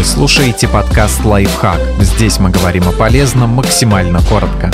Вы слушаете подкаст «Лайфхак». Здесь мы говорим о полезном максимально коротко.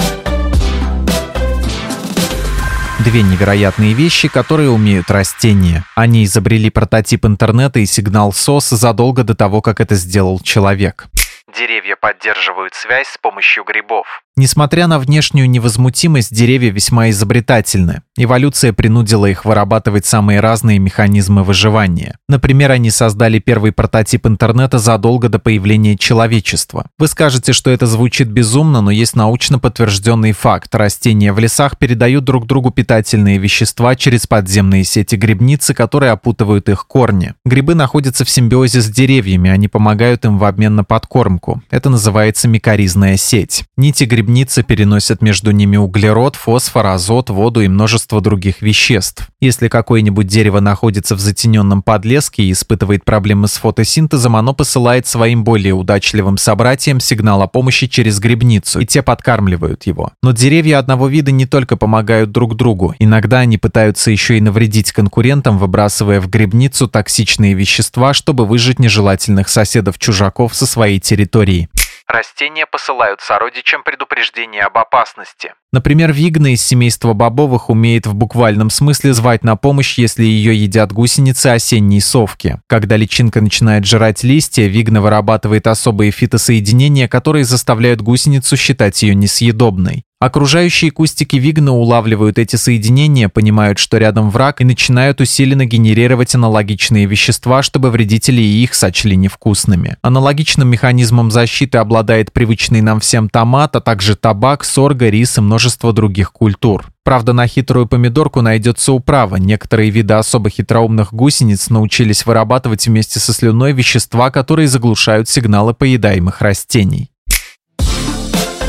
Две невероятные вещи, которые умеют растения. Они изобрели прототип интернета и сигнал SOS задолго до того, как это сделал человек. Деревья поддерживают связь с помощью грибов. Несмотря на внешнюю невозмутимость, деревья весьма изобретательны. Эволюция принудила их вырабатывать самые разные механизмы выживания. Например, они создали первый прототип интернета задолго до появления человечества. Вы скажете, что это звучит безумно, но есть научно подтвержденный факт. Растения в лесах передают друг другу питательные вещества через подземные сети грибницы, которые опутывают их корни. Грибы находятся в симбиозе с деревьями, они помогают им в обмен на подкормку. Это называется микоризная сеть. Нити гриб грибницы переносят между ними углерод, фосфор, азот, воду и множество других веществ. Если какое-нибудь дерево находится в затененном подлеске и испытывает проблемы с фотосинтезом, оно посылает своим более удачливым собратьям сигнал о помощи через грибницу, и те подкармливают его. Но деревья одного вида не только помогают друг другу, иногда они пытаются еще и навредить конкурентам, выбрасывая в грибницу токсичные вещества, чтобы выжить нежелательных соседов-чужаков со своей территории. Растения посылают сородичам предупреждение об опасности. Например, вигна из семейства бобовых умеет в буквальном смысле звать на помощь, если ее едят гусеницы осенней совки. Когда личинка начинает жрать листья, вигна вырабатывает особые фитосоединения, которые заставляют гусеницу считать ее несъедобной. Окружающие кустики вигна улавливают эти соединения, понимают, что рядом враг, и начинают усиленно генерировать аналогичные вещества, чтобы вредители и их сочли невкусными. Аналогичным механизмом защиты обладает привычный нам всем томат, а также табак, сорга, рис и множество других культур. Правда, на хитрую помидорку найдется управа. Некоторые виды особо хитроумных гусениц научились вырабатывать вместе со слюной вещества, которые заглушают сигналы поедаемых растений.